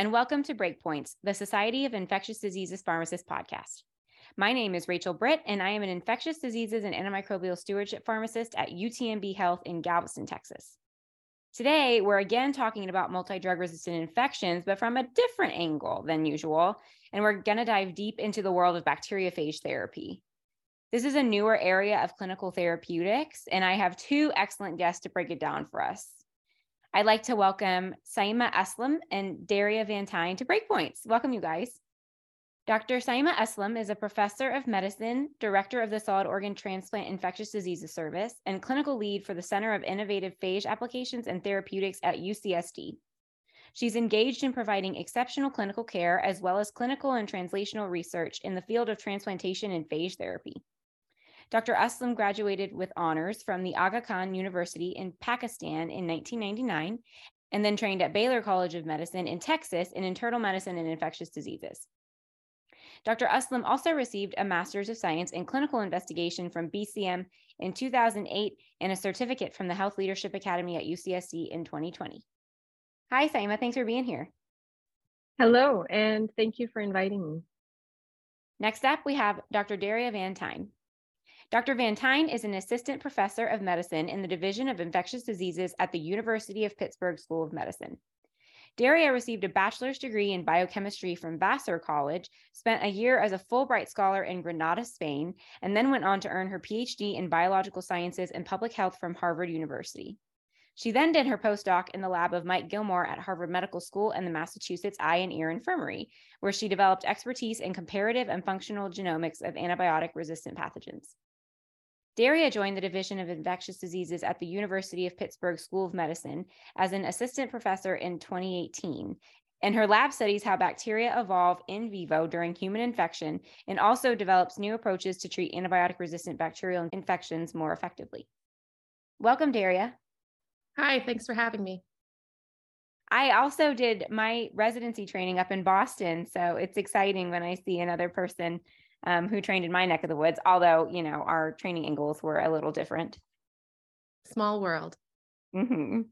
and welcome to Breakpoints, the Society of Infectious Diseases Pharmacists podcast. My name is Rachel Britt, and I am an infectious diseases and antimicrobial stewardship pharmacist at UTMB Health in Galveston, Texas. Today, we're again talking about multi drug resistant infections, but from a different angle than usual. And we're going to dive deep into the world of bacteriophage therapy. This is a newer area of clinical therapeutics, and I have two excellent guests to break it down for us. I'd like to welcome Saima Aslam and Daria Van Tine to Breakpoints. Welcome, you guys. Dr. Saima Aslam is a professor of medicine, director of the Solid Organ Transplant Infectious Diseases Service, and clinical lead for the Center of Innovative Phage Applications and Therapeutics at UCSD. She's engaged in providing exceptional clinical care as well as clinical and translational research in the field of transplantation and phage therapy. Dr. Aslam graduated with honors from the Aga Khan University in Pakistan in 1999 and then trained at Baylor College of Medicine in Texas in internal medicine and infectious diseases. Dr. Aslam also received a Master's of Science in Clinical Investigation from BCM in 2008 and a certificate from the Health Leadership Academy at UCSD in 2020. Hi, Saima. Thanks for being here. Hello, and thank you for inviting me. Next up, we have Dr. Daria Van Tine. Dr. Van is an assistant professor of medicine in the Division of Infectious Diseases at the University of Pittsburgh School of Medicine. Daria received a bachelor's degree in biochemistry from Vassar College, spent a year as a Fulbright scholar in Granada, Spain, and then went on to earn her PhD in biological sciences and public health from Harvard University. She then did her postdoc in the lab of Mike Gilmore at Harvard Medical School and the Massachusetts Eye and Ear Infirmary, where she developed expertise in comparative and functional genomics of antibiotic resistant pathogens. Daria joined the Division of Infectious Diseases at the University of Pittsburgh School of Medicine as an assistant professor in 2018. And her lab studies how bacteria evolve in vivo during human infection and also develops new approaches to treat antibiotic resistant bacterial infections more effectively. Welcome, Daria. Hi, thanks for having me. I also did my residency training up in Boston. So it's exciting when I see another person um, who trained in my neck of the woods, although, you know, our training angles were a little different. Small world. Mm-hmm.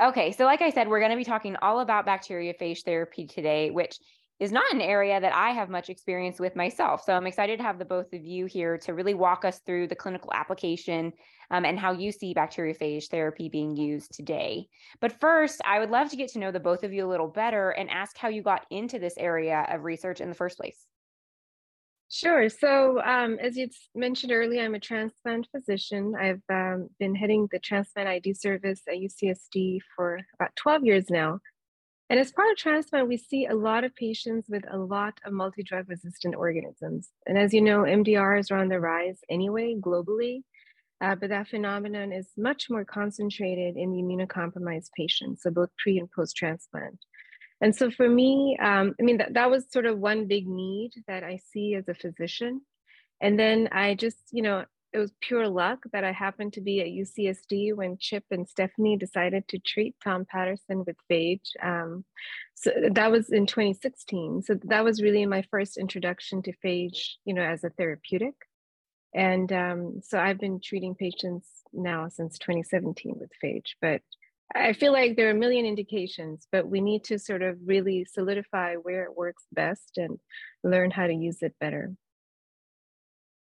Okay, so like I said, we're going to be talking all about bacteriophage therapy today, which is not an area that I have much experience with myself. So I'm excited to have the both of you here to really walk us through the clinical application um, and how you see bacteriophage therapy being used today. But first, I would love to get to know the both of you a little better and ask how you got into this area of research in the first place. Sure. So, um, as you mentioned earlier, I'm a transplant physician. I've um, been heading the transplant ID service at UCSD for about 12 years now. And as part of transplant, we see a lot of patients with a lot of multi drug resistant organisms. And as you know, MDRs are on the rise anyway, globally. Uh, but that phenomenon is much more concentrated in the immunocompromised patients, so both pre and post transplant. And so for me, um, I mean, that, that was sort of one big need that I see as a physician. And then I just, you know, it was pure luck that I happened to be at UCSD when Chip and Stephanie decided to treat Tom Patterson with phage. Um, so that was in 2016. So that was really my first introduction to phage, you know, as a therapeutic. And um, so I've been treating patients now since 2017 with phage. But I feel like there are a million indications, but we need to sort of really solidify where it works best and learn how to use it better.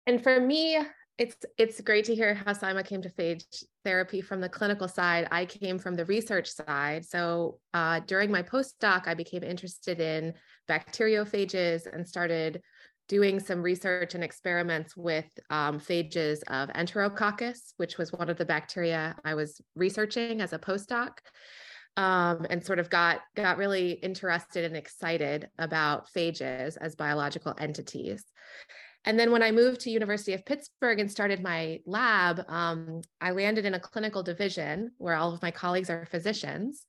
And for me, it's it's great to hear how Sima came to phage therapy from the clinical side. I came from the research side. So uh, during my postdoc, I became interested in bacteriophages and started doing some research and experiments with um, phages of Enterococcus, which was one of the bacteria I was researching as a postdoc. Um, and sort of got got really interested and excited about phages as biological entities. And then when I moved to University of Pittsburgh and started my lab, um, I landed in a clinical division where all of my colleagues are physicians.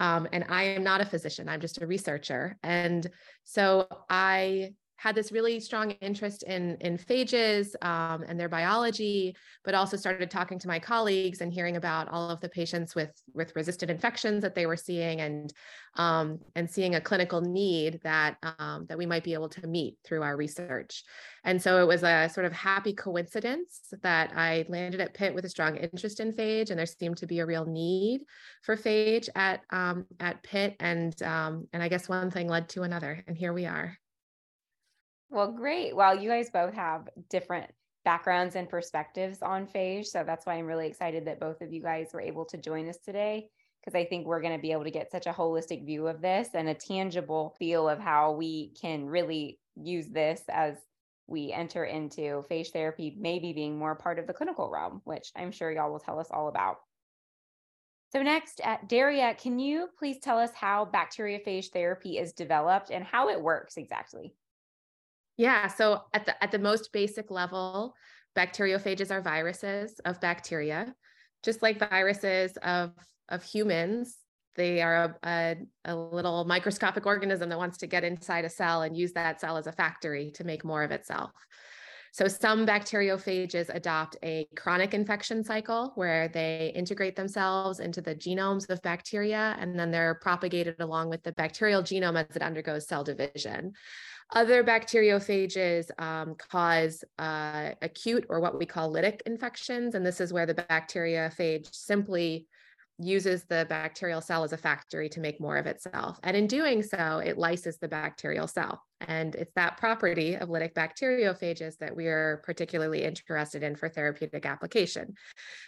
Um, and I am not a physician, I'm just a researcher. And so I had this really strong interest in, in phages um, and their biology, but also started talking to my colleagues and hearing about all of the patients with, with resistant infections that they were seeing and, um, and seeing a clinical need that, um, that we might be able to meet through our research. And so it was a sort of happy coincidence that I landed at Pitt with a strong interest in phage, and there seemed to be a real need for phage at, um, at Pitt. And, um, and I guess one thing led to another, and here we are. Well, great. Well, you guys both have different backgrounds and perspectives on phage. So that's why I'm really excited that both of you guys were able to join us today because I think we're going to be able to get such a holistic view of this and a tangible feel of how we can really use this as we enter into phage therapy, maybe being more part of the clinical realm, which I'm sure y'all will tell us all about. So, next, at Daria, can you please tell us how bacteriophage therapy is developed and how it works exactly? Yeah. So at the at the most basic level, bacteriophages are viruses of bacteria, just like viruses of of humans. They are a, a, a, little microscopic organism that wants to get inside a cell and use that cell as a factory to make more of itself. So some bacteriophages adopt a chronic infection cycle where they integrate themselves into the genomes of bacteria and then they're propagated along with the bacterial genome as it undergoes cell division. Other bacteriophages um, cause uh, acute or what we call lytic infections. And this is where the bacteriophage simply uses the bacterial cell as a factory to make more of itself. And in doing so, it lyses the bacterial cell. And it's that property of lytic bacteriophages that we are particularly interested in for therapeutic application.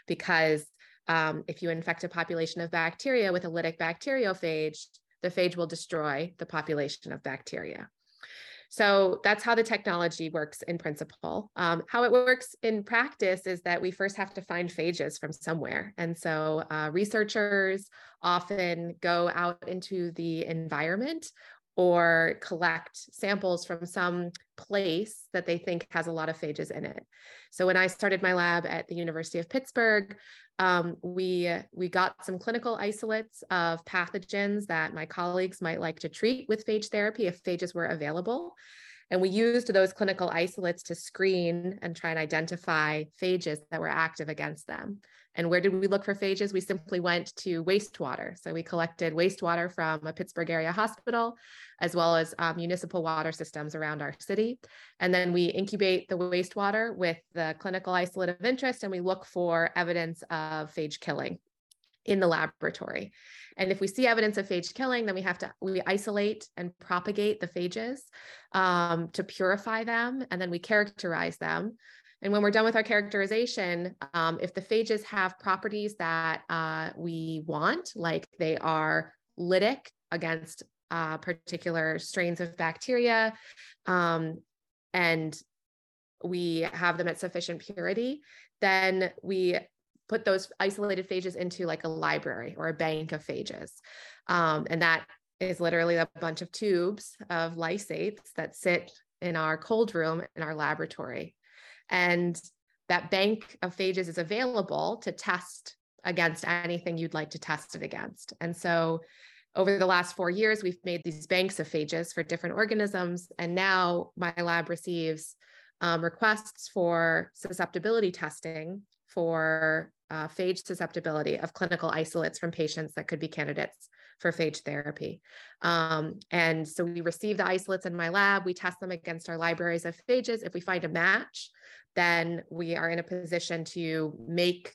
Because um, if you infect a population of bacteria with a lytic bacteriophage, the phage will destroy the population of bacteria. So that's how the technology works in principle. Um, how it works in practice is that we first have to find phages from somewhere. And so uh, researchers often go out into the environment or collect samples from some place that they think has a lot of phages in it. So when I started my lab at the University of Pittsburgh, um, we we got some clinical isolates of pathogens that my colleagues might like to treat with phage therapy if phages were available. And we used those clinical isolates to screen and try and identify phages that were active against them. And where did we look for phages? We simply went to wastewater. So we collected wastewater from a Pittsburgh area hospital, as well as um, municipal water systems around our city. And then we incubate the wastewater with the clinical isolate of interest, and we look for evidence of phage killing in the laboratory. And if we see evidence of phage killing, then we have to we isolate and propagate the phages um, to purify them, and then we characterize them. And when we're done with our characterization, um, if the phages have properties that uh, we want, like they are lytic against uh, particular strains of bacteria, um, and we have them at sufficient purity, then we put those isolated phages into like a library or a bank of phages. Um, and that is literally a bunch of tubes of lysates that sit in our cold room in our laboratory. And that bank of phages is available to test against anything you'd like to test it against. And so over the last four years, we've made these banks of phages for different organisms. And now my lab receives um, requests for susceptibility testing for uh, phage susceptibility of clinical isolates from patients that could be candidates for phage therapy. Um, and so we receive the isolates in my lab, we test them against our libraries of phages. If we find a match, then we are in a position to make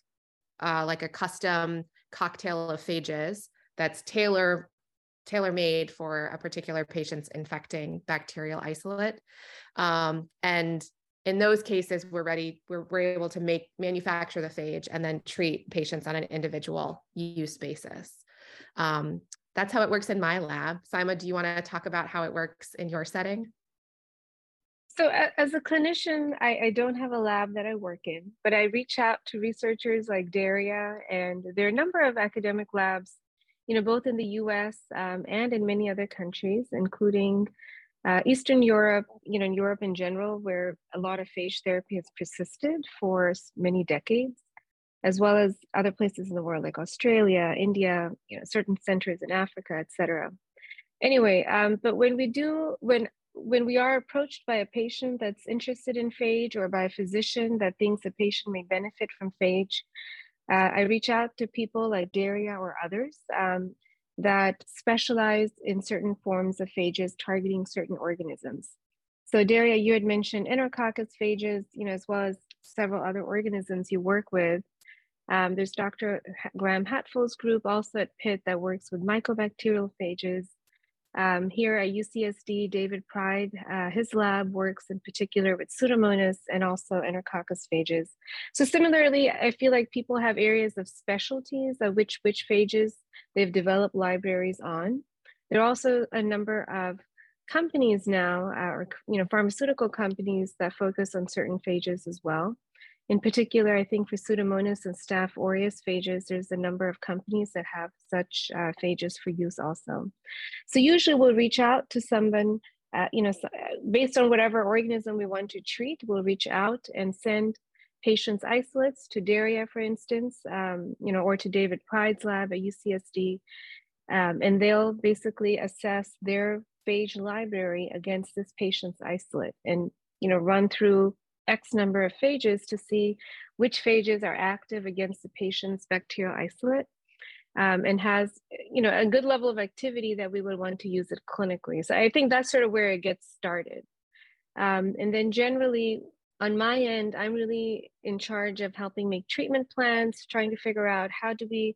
uh, like a custom cocktail of phages that's tailor tailor made for a particular patient's infecting bacterial isolate. Um, and in those cases, we're ready, we're, we're able to make manufacture the phage and then treat patients on an individual use basis. Um, that's how it works in my lab. Sima, do you want to talk about how it works in your setting? So as a clinician, I, I, don't have a lab that I work in, but I reach out to researchers like Daria, and there are a number of academic labs, you know, both in the U.S. Um, and in many other countries, including uh, Eastern Europe, you know, in Europe in general, where a lot of phage therapy has persisted for many decades, as well as other places in the world like Australia, India, you know, certain centers in Africa, etc. Anyway, um, but when we do, when when we are approached by a patient that's interested in phage or by a physician that thinks a patient may benefit from phage, uh, I reach out to people like Daria or others um, that specialize in certain forms of phages targeting certain organisms. So Daria, you had mentioned enterococcus phages, you know, as well as several other organisms you work with. Um, there's Dr. Graham Hatfull's group also at Pitt that works with mycobacterial phages. Um, here at UCSD, David Pride, uh, his lab works in particular with Pseudomonas and also Enterococcus phages. So similarly, I feel like people have areas of specialties of which, which phages they've developed libraries on. There are also a number of companies now, uh, or you know, pharmaceutical companies that focus on certain phages as well. In particular, I think for Pseudomonas and Staph aureus phages, there's a number of companies that have such uh, phages for use also. So usually we'll reach out to someone, uh, you know, uh, based on whatever organism we want to treat, we'll reach out and send patients isolates to Daria, for instance, um, you know, or to David Pride's lab at UCSD. Um, and they'll basically assess their phage library against this patient's isolate and, you know, run through X number of phages to see which phages are active against the patient's bacterial isolate um, and has you know a good level of activity that we would want to use it clinically. So I think that's sort of where it gets started. Um, and then generally on my end, I'm really in charge of helping make treatment plans, trying to figure out how do we,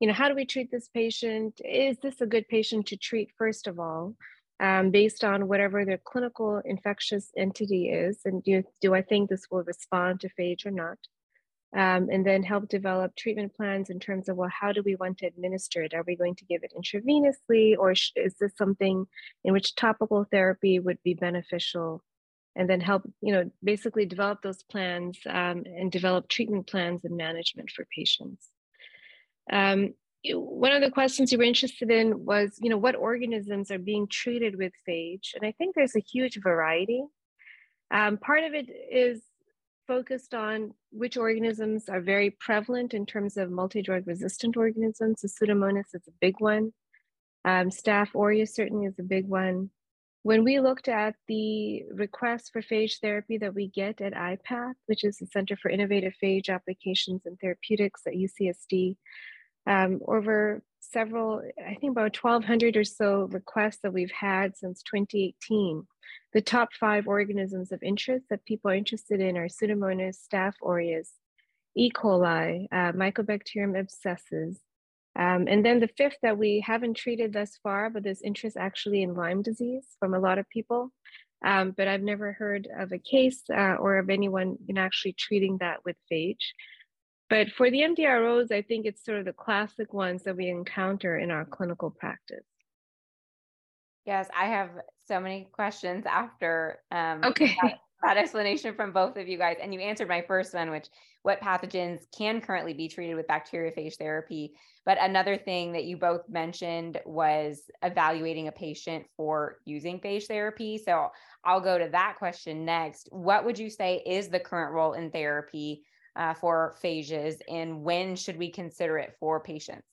you know, how do we treat this patient? Is this a good patient to treat first of all? Um, based on whatever their clinical infectious entity is. And do, do I think this will respond to phage or not? Um, and then help develop treatment plans in terms of, well, how do we want to administer it? Are we going to give it intravenously, or is this something in which topical therapy would be beneficial? And then help, you know, basically develop those plans um, and develop treatment plans and management for patients. Um, one of the questions you were interested in was, you know, what organisms are being treated with phage? And I think there's a huge variety. Um, part of it is focused on which organisms are very prevalent in terms of multi-drug resistant organisms. So Pseudomonas is a big one. Um, Staph aureus certainly is a big one. When we looked at the requests for phage therapy that we get at IPATH, which is the Center for Innovative Phage Applications and Therapeutics at UCSD, um, over several, I think about 1,200 or so requests that we've had since 2018. The top five organisms of interest that people are interested in are Pseudomonas, Staph aureus, E. coli, uh, Mycobacterium abscessus, um, and then the fifth that we haven't treated thus far, but there's interest actually in Lyme disease from a lot of people. Um, but I've never heard of a case uh, or of anyone in actually treating that with phage. But for the MDROs, I think it's sort of the classic ones that we encounter in our clinical practice. Yes, I have so many questions after um, okay. that, that explanation from both of you guys. And you answered my first one, which what pathogens can currently be treated with bacteriophage therapy. But another thing that you both mentioned was evaluating a patient for using phage therapy. So I'll go to that question next. What would you say is the current role in therapy uh, for phages and when should we consider it for patients?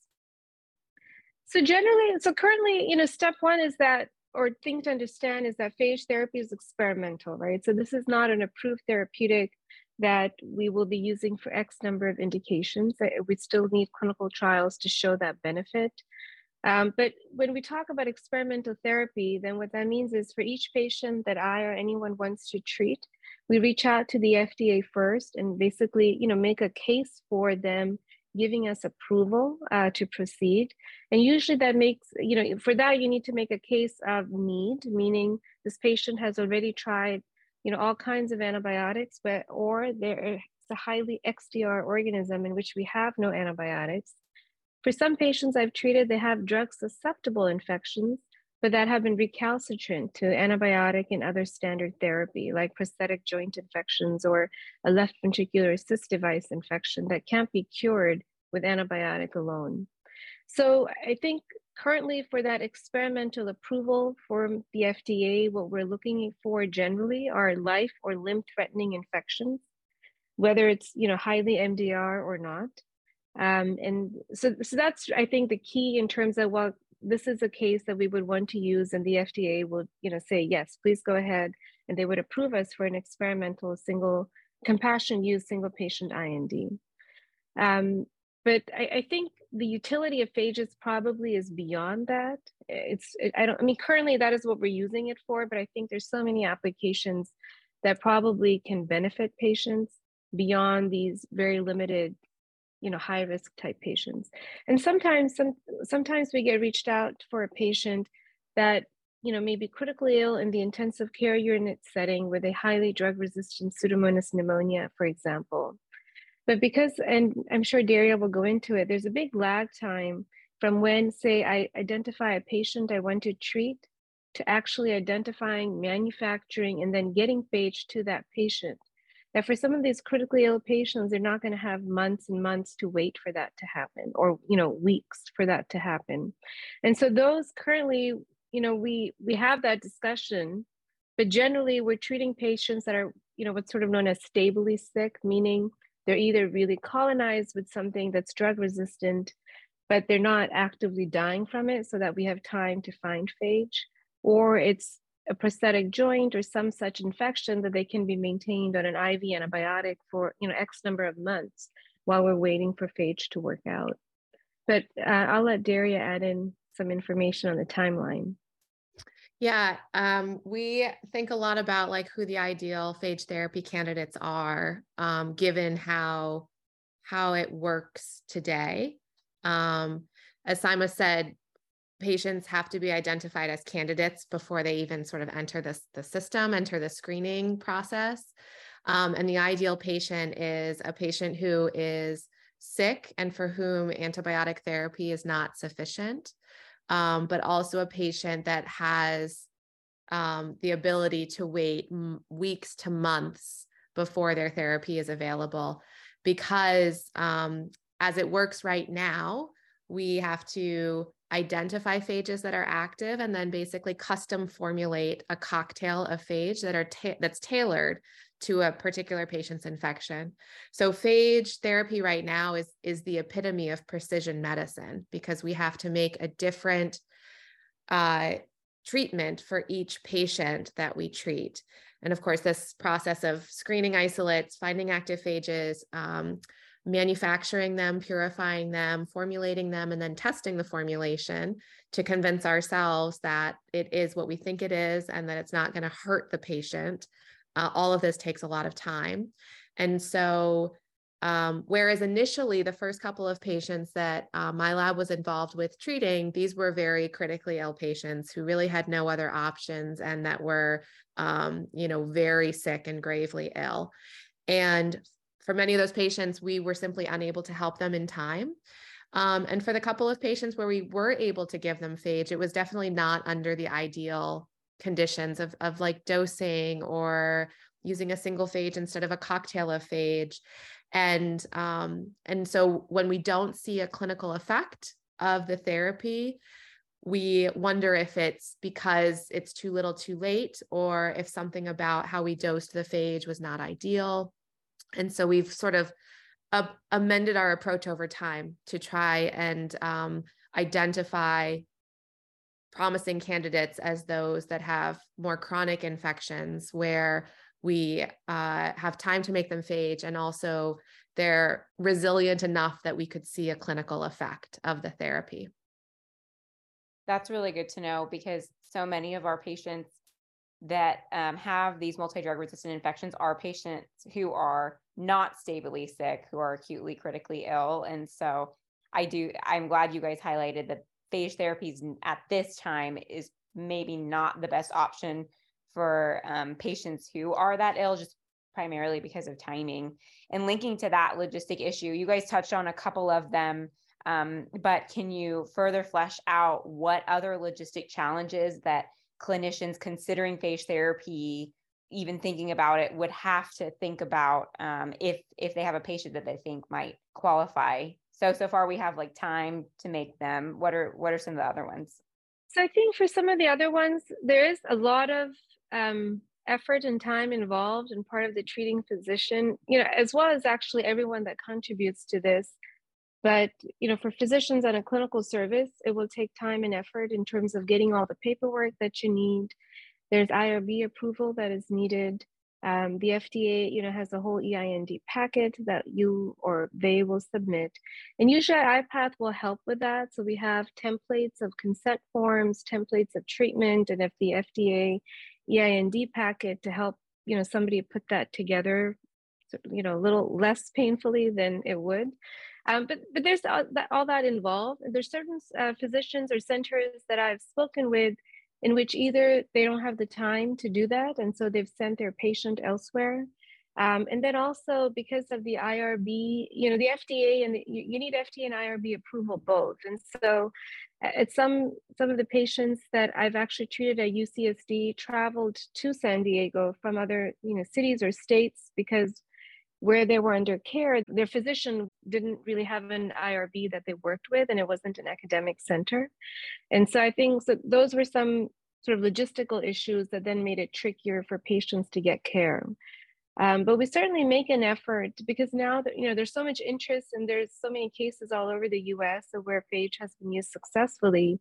So generally, so currently, you know, step one is that, or thing to understand is that phage therapy is experimental, right? So this is not an approved therapeutic that we will be using for X number of indications. We still need clinical trials to show that benefit. Um, but when we talk about experimental therapy, then what that means is for each patient that I or anyone wants to treat, we reach out to the FDA first and basically, you know, make a case for them giving us approval uh, to proceed. And usually that makes, you know, for that you need to make a case of need, meaning this patient has already tried, you know, all kinds of antibiotics, but or there is a highly XDR organism in which we have no antibiotics. For some patients I've treated, they have drug susceptible infections but that have been recalcitrant to antibiotic and other standard therapy, like prosthetic joint infections or a left ventricular assist device infection that can't be cured with antibiotic alone. So I think currently for that experimental approval from the FDA, what we're looking for generally are life or limb threatening infections, whether it's you know highly MDR or not. Um, and so, so that's I think the key in terms of what this is a case that we would want to use and the FDA will, you know, say, yes, please go ahead. And they would approve us for an experimental single compassion use single patient IND. Um, but I, I, think the utility of phages probably is beyond that. It's, I don't, I mean, currently that is what we're using it for, but I think there's so many applications that probably can benefit patients beyond these very limited you know high risk type patients. And sometimes some sometimes we get reached out for a patient that you know may be critically ill in the intensive care unit setting with a highly drug resistant pseudomonas pneumonia for example. But because and i'm sure daria will go into it there's a big lag time from when say i identify a patient i want to treat to actually identifying manufacturing and then getting phage to that patient that for some of these critically ill patients, they're not going to have months and months to wait for that to happen or, you know, weeks for that to happen. And so those currently, you know, we we have that discussion, but generally we're treating patients that are, you know, what's sort of known as stably sick, meaning they're either really colonized with something that's drug resistant, but they're not actively dying from it so that we have time to find phage, or it's a prosthetic joint or some such infection that they can be maintained on an IV antibiotic for you know X number of months while we're waiting for phage to work out. But uh, I'll let Daria add in some information on the timeline. Yeah, um, we think a lot about like who the ideal phage therapy candidates are, um, given how how it works today. Um, as Sima said, patients have to be identified as candidates before they even sort of enter this the system, enter the screening process. Um, and the ideal patient is a patient who is sick and for whom antibiotic therapy is not sufficient, um, but also a patient that has um, the ability to wait m- weeks to months before their therapy is available. Because um, as it works right now, we have to identify phages that are active and then basically custom formulate a cocktail of phage that are ta- that's tailored to a particular patient's infection. So phage therapy right now is is the epitome of precision medicine because we have to make a different uh, treatment for each patient that we treat. And of course, this process of screening isolates, finding active phages, um, manufacturing them, purifying them, formulating them, and then testing the formulation to convince ourselves that it is what we think it is and that it's not going to hurt the patient. Uh, all of this takes a lot of time. And so, um, whereas initially, the first couple of patients that uh, my lab was involved with treating, these were very critically ill patients who really had no other options and that were, um, you know, very sick and gravely ill. And for many of those patients, we were simply unable to help them in time. Um, and for the couple of patients where we were able to give them phage, it was definitely not under the ideal conditions of, of like dosing or using a single phage instead of a cocktail of phage. And um, and so when we don't see a clinical effect of the therapy, we wonder if it's because it's too little too late or if something about how we dosed the phage was not ideal and so we've sort of uh, amended our approach over time to try and um, identify promising candidates as those that have more chronic infections where we uh, have time to make them phage and also they're resilient enough that we could see a clinical effect of the therapy. That's really good to know because so many of our patients that um, have these multi-drug resistant infections are patients who are not stably sick, who are acutely critically ill. And so I do, I'm glad you guys highlighted that phage therapies at this time is maybe not the best option for um, patients who are that ill, just primarily because of timing. And linking to that logistic issue, you guys touched on a couple of them. Um, but can you further flesh out what other logistic challenges that clinicians considering phage therapy even thinking about it would have to think about um, if if they have a patient that they think might qualify. So so far we have like time to make them. What are what are some of the other ones? So i think for some of the other ones there is a lot of um, effort and time involved and part of the treating physician you know as well as actually everyone that contributes to this but you know, for physicians on a clinical service, it will take time and effort in terms of getting all the paperwork that you need. There's IRB approval that is needed. Um, the FDA, you know, has a whole EIND packet that you or they will submit, and usually IPATH will help with that. So we have templates of consent forms, templates of treatment, and if the FDA EIND packet to help, you know, somebody put that together, you know, a little less painfully than it would. Um, but but there's all that, all that involved. There's certain uh, physicians or centers that I've spoken with in which either they don't have the time to do that, and so they've sent their patient elsewhere. Um, and then also because of the IRB, you know, the FDA and the, you, you, need FDA and IRB approval both. And so at some some of the patients that I've actually treated at UCSD traveled to San Diego from other, you know, cities or states because where they were under care, their physician didn't really have an IRB that they worked with, and it wasn't an academic center. And so I think so those were some sort of logistical issues that then made it trickier for patients to get care. Um, but we certainly make an effort because now that you know there's so much interest and there's so many cases all over the U.S. of where phage has been used successfully,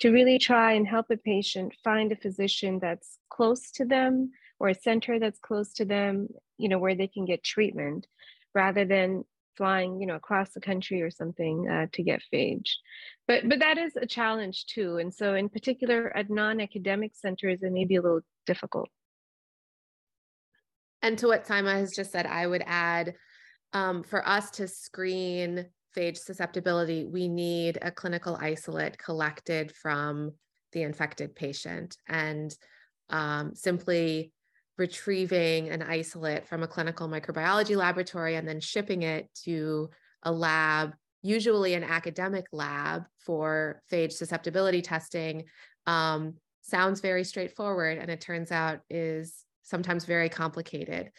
to really try and help a patient find a physician that's close to them or a center that's close to them, you know, where they can get treatment rather than flying, you know, across the country or something uh, to get phage. But but that is a challenge too. And so in particular at non-academic centers, it may be a little difficult. And to what Saima has just said, I would add um, for us to screen phage susceptibility, we need a clinical isolate collected from the infected patient. And um, simply retrieving an isolate from a clinical microbiology laboratory and then shipping it to a lab, usually an academic lab for phage susceptibility testing, um, sounds very straightforward. And it turns out is sometimes very complicated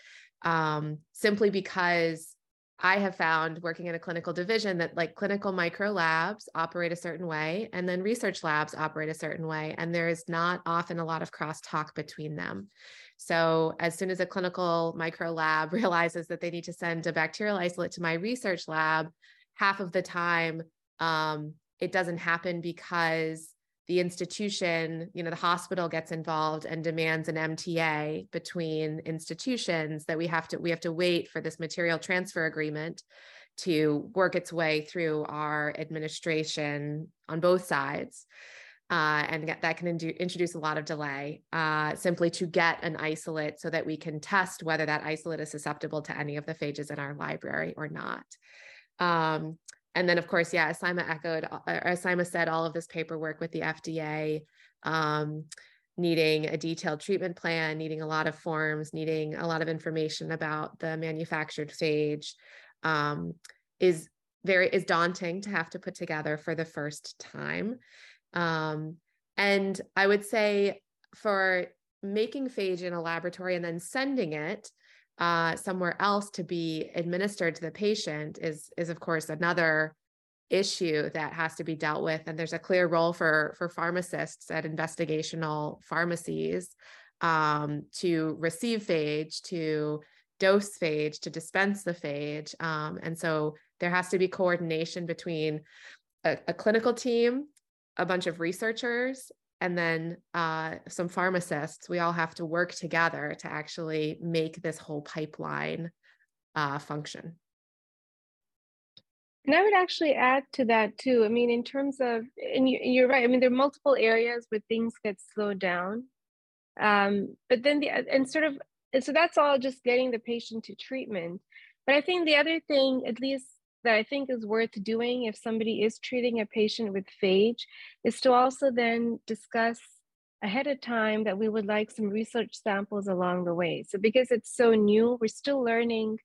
um, simply because I have found working in a clinical division that like clinical micro labs operate a certain way and then research labs operate a certain way. And there is not often a lot of crosstalk between them. So as soon as a clinical micro lab realizes that they need to send a bacterial isolate to my research lab, half of the time um, it doesn't happen because the institution, you know, the hospital gets involved and demands an MTA between institutions that we have to we have to wait for this material transfer agreement to work its way through our administration on both sides. Uh, and that can indu- introduce a lot of delay uh, simply to get an isolate so that we can test whether that isolate is susceptible to any of the phages in our library or not. Um, and then of course, yeah, as Saima echoed, uh, as Saima said, all of this paperwork with the FDA, um, needing a detailed treatment plan, needing a lot of forms, needing a lot of information about the manufactured phage, um, is very is daunting to have to put together for the first time. Um, and I would say for making phage in a laboratory and then sending it uh, somewhere else to be administered to the patient is is of course another issue that has to be dealt with. And there's a clear role for for pharmacists at investigational pharmacies um, to receive phage to dose phage to dispense the phage. Um, and so there has to be coordination between a, a clinical team a bunch of researchers and then uh, some pharmacists, we all have to work together to actually make this whole pipeline uh, function. And I would actually add to that too. I mean, in terms of, and you, are right. I mean, there are multiple areas where things get slowed down. Um, but then the, and sort of, and so that's all just getting the patient to treatment. But I think the other thing, at least that I think is worth doing if somebody is treating a patient with phage is to also then discuss ahead of time that we would like some research samples along the way. So because it's so new, we're still learning,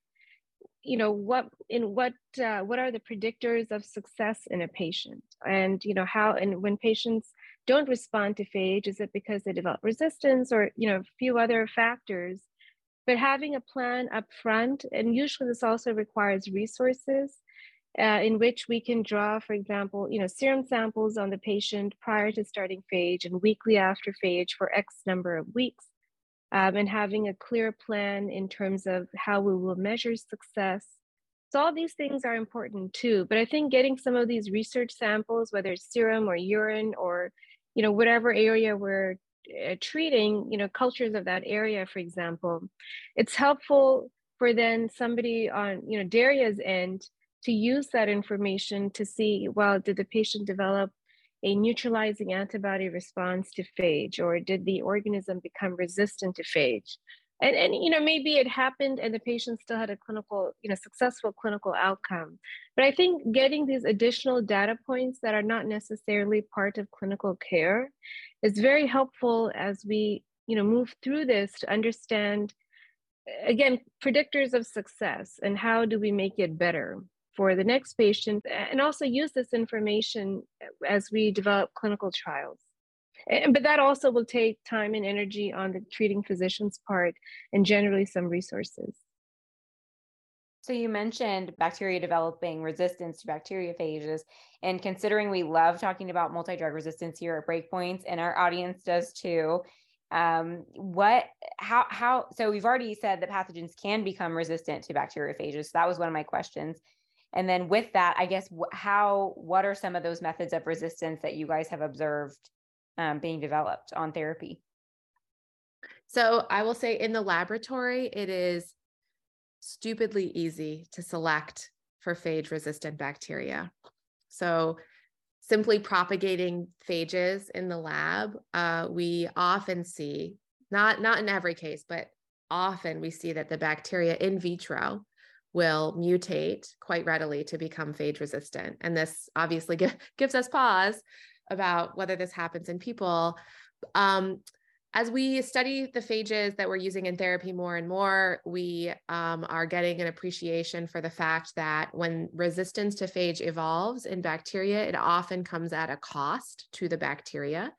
you know, what in what uh, what are the predictors of success in a patient, and you know how and when patients don't respond to phage, is it because they develop resistance or you know a few other factors? But having a plan up front, and usually this also requires resources uh, in which we can draw, for example, you know, serum samples on the patient prior to starting phage and weekly after phage for X number of weeks, um, and having a clear plan in terms of how we will measure success So all these things are important too. But I think getting some of these research samples, whether it's serum or urine or, you know, whatever area we're uh, treating, you know, cultures of that area, for example, it's helpful for then somebody on, you know, Daria's end to use that information to see, well, did the patient develop a neutralizing antibody response to phage or did the organism become resistant to phage? and, and you know maybe it happened and the patient still had a clinical you know successful clinical outcome but i think getting these additional data points that are not necessarily part of clinical care is very helpful as we you know move through this to understand again predictors of success and how do we make it better for the next patient and also use this information as we develop clinical trials and, but that also will take time and energy on the treating physician's part and generally some resources. So you mentioned bacteria developing resistance to bacteriophages, and considering we love talking about multi-drug resistance here at Breakpoints, and our audience does too. Um, what, how, how? So we've already said that pathogens can become resistant to bacteriophages. So that was one of my questions. And then with that, I guess how, what are some of those methods of resistance that you guys have observed um, being developed on therapy? So I will say in the laboratory, it is stupidly easy to select for phage resistant bacteria. So simply propagating phages in the lab, uh, we often see, not, not in every case, but often we see that the bacteria in vitro will mutate quite readily to become phage resistant. And this obviously gives us pause about whether this happens in people. Um, as we study the phages that we're using in therapy more and more, we um, are getting an appreciation for the fact that when resistance to phage evolves in bacteria, it often comes at a cost to the bacteria.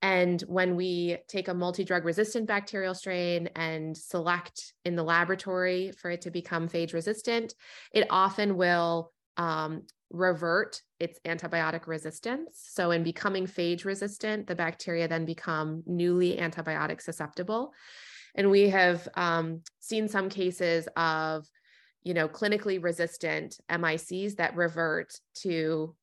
And when we take a multi drug resistant bacterial strain and select in the laboratory for it to become phage resistant, it often will um, revert its antibiotic resistance. So, in becoming phage resistant, the bacteria then become newly antibiotic susceptible. And we have um, seen some cases of, you know, clinically resistant MICs that revert to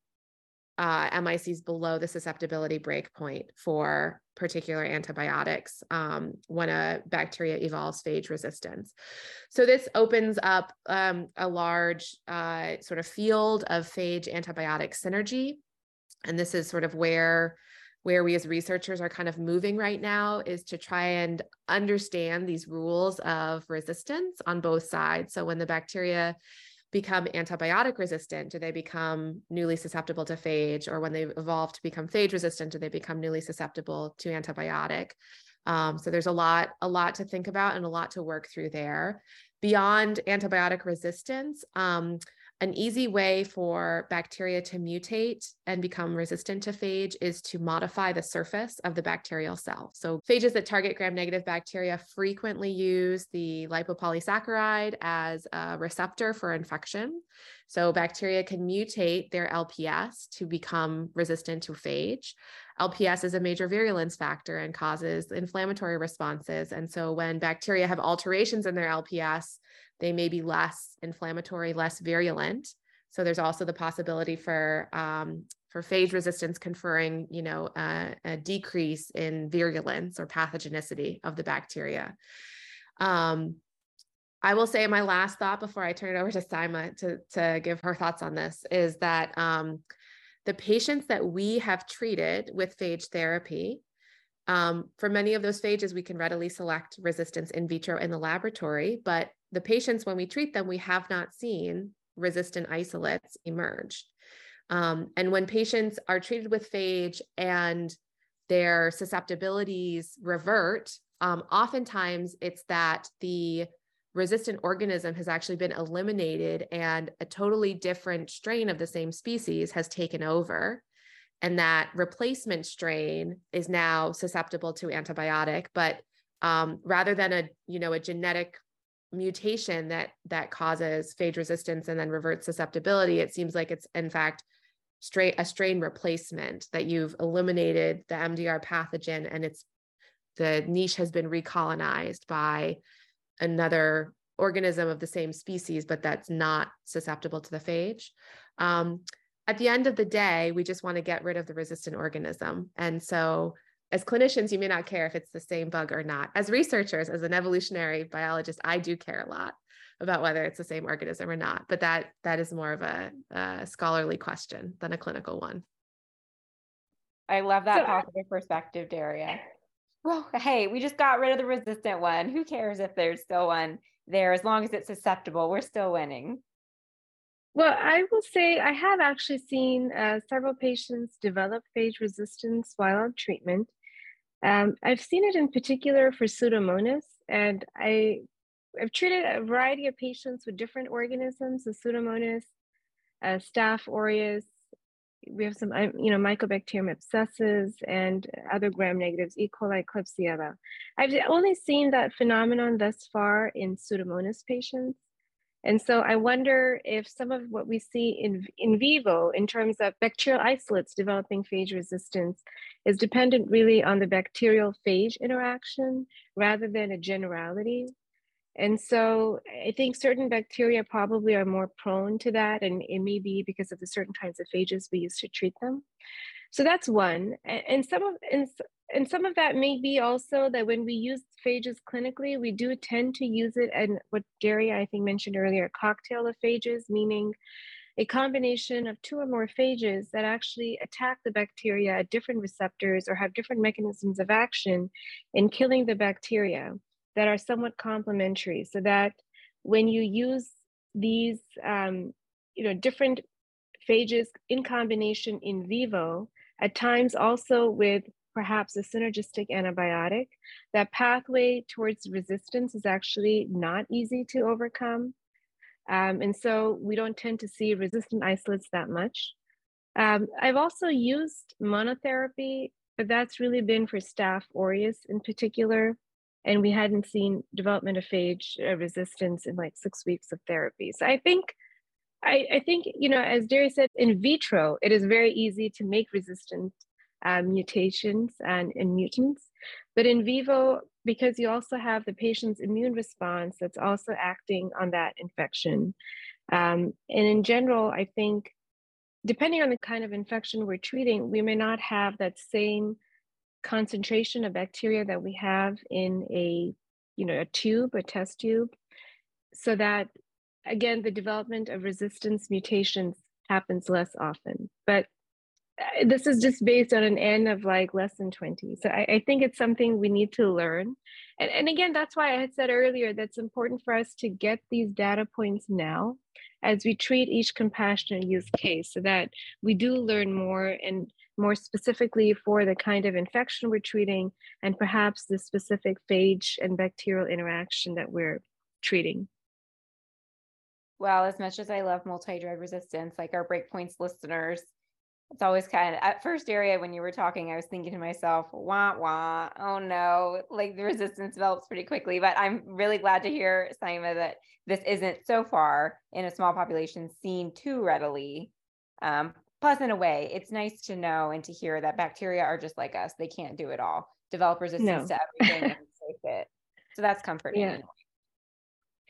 uh, MICs below the susceptibility breakpoint for particular antibiotics um, when a bacteria evolves phage resistance. So this opens up um, a large uh, sort of field of phage antibiotic synergy. And this is sort of where where we as researchers are kind of moving right now is to try and understand these rules of resistance on both sides. So when the bacteria become antibiotic resistant? Do they become newly susceptible to phage? Or when they evolve to become phage resistant, do they become newly susceptible to antibiotic? Um, so there's a lot, a lot to think about and a lot to work through there. Beyond antibiotic resistance, um, an easy way for bacteria to mutate and become resistant to phage is to modify the surface of the bacterial cell. So, phages that target gram negative bacteria frequently use the lipopolysaccharide as a receptor for infection. So, bacteria can mutate their LPS to become resistant to phage. LPS is a major virulence factor and causes inflammatory responses. And so, when bacteria have alterations in their LPS, they may be less inflammatory, less virulent. So there's also the possibility for um, for phage resistance conferring, you know, a, a, decrease in virulence or pathogenicity of the bacteria. Um, I will say my last thought before I turn it over to Saima to, to give her thoughts on this is that um, the patients that we have treated with phage therapy, um, for many of those phages, we can readily select resistance in vitro in the laboratory, but the patients, when we treat them, we have not seen resistant isolates emerge. Um, and when patients are treated with phage and their susceptibilities revert, um, oftentimes it's that the resistant organism has actually been eliminated and a totally different strain of the same species has taken over. And that replacement strain is now susceptible to antibiotic but um, rather than a you know a genetic mutation that that causes phage resistance and then reverts susceptibility it seems like it's in fact straight a strain replacement that you've eliminated the mdr pathogen and it's the niche has been recolonized by another organism of the same species, but that's not susceptible to the phage. Um, at the end of the day, we just want to get rid of the resistant organism. And so, as clinicians, you may not care if it's the same bug or not. As researchers, as an evolutionary biologist, I do care a lot about whether it's the same organism or not. But that that is more of a, a scholarly question than a clinical one. I love that so, positive perspective, Daria. Well, hey, we just got rid of the resistant one. Who cares if there's still one there? As long as it's susceptible, we're still winning. Well, I will say I have actually seen uh, several patients develop phage resistance while on treatment. Um, I've seen it in particular for Pseudomonas, and I, I've treated a variety of patients with different organisms, the Pseudomonas, uh, Staph aureus. We have some, you know, Mycobacterium abscessus and other gram negatives, E. coli, Klebsiella. I've only seen that phenomenon thus far in Pseudomonas patients. And so I wonder if some of what we see in, in vivo in terms of bacterial isolates developing phage resistance is dependent really on the bacterial phage interaction rather than a generality. And so I think certain bacteria probably are more prone to that, and it may be because of the certain kinds of phages we use to treat them. So that's one. And some of and and some of that may be also that when we use phages clinically, we do tend to use it and what Daria, I think, mentioned earlier, a cocktail of phages, meaning a combination of two or more phages that actually attack the bacteria at different receptors or have different mechanisms of action in killing the bacteria that are somewhat complementary so that when you use these um, you know different phages in combination in vivo at times also with perhaps a synergistic antibiotic, that pathway towards resistance is actually not easy to overcome. Um, and so we don't tend to see resistant isolates that much. Um, I've also used monotherapy, but that's really been for Staph aureus in particular. And we hadn't seen development of phage uh, resistance in like six weeks of therapy. So I think I, I, think, you know, as Daria said, in vitro, it is very easy to make resistant uh, mutations and, and mutants. But in vivo, because you also have the patient's immune response that's also acting on that infection. Um, and in general, I think depending on the kind of infection we're treating, we may not have that same concentration of bacteria that we have in a, you know, a tube, a test tube, so that again, the development of resistance mutations happens less often. But uh, this is just based on an n of like less than 20 so i, I think it's something we need to learn and, and again that's why i had said earlier that's important for us to get these data points now as we treat each compassionate use case so that we do learn more and more specifically for the kind of infection we're treating and perhaps the specific phage and bacterial interaction that we're treating well as much as i love multi-drug resistance like our breakpoints listeners it's always kind of at first Daria when you were talking, I was thinking to myself, wah wah, oh no, like the resistance develops pretty quickly. But I'm really glad to hear, Saima, that this isn't so far in a small population seen too readily. Um, plus, in a way, it's nice to know and to hear that bacteria are just like us. They can't do it all. Develop resistance no. to everything fit. So that's comforting. Yeah.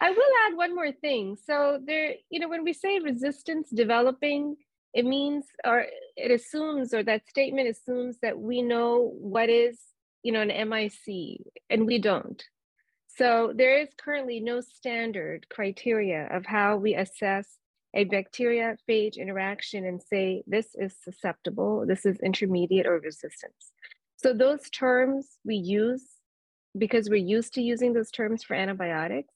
I will add one more thing. So there, you know, when we say resistance developing, it means or it assumes or that statement assumes that we know what is you know an mic and we don't so there is currently no standard criteria of how we assess a bacteria phage interaction and say this is susceptible this is intermediate or resistance so those terms we use because we're used to using those terms for antibiotics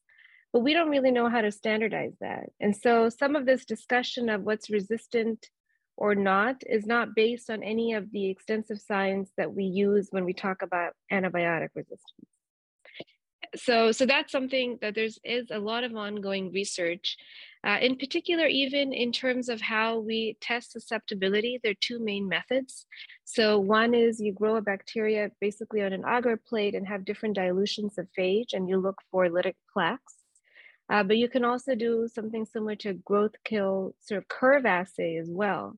but we don't really know how to standardize that. And so some of this discussion of what's resistant or not is not based on any of the extensive science that we use when we talk about antibiotic resistance. So, so that's something that there's is a lot of ongoing research. Uh, in particular, even in terms of how we test susceptibility, there are two main methods. So one is you grow a bacteria basically on an agar plate and have different dilutions of phage and you look for lytic plaques. Uh, but you can also do something similar to growth kill sort of curve assay as well.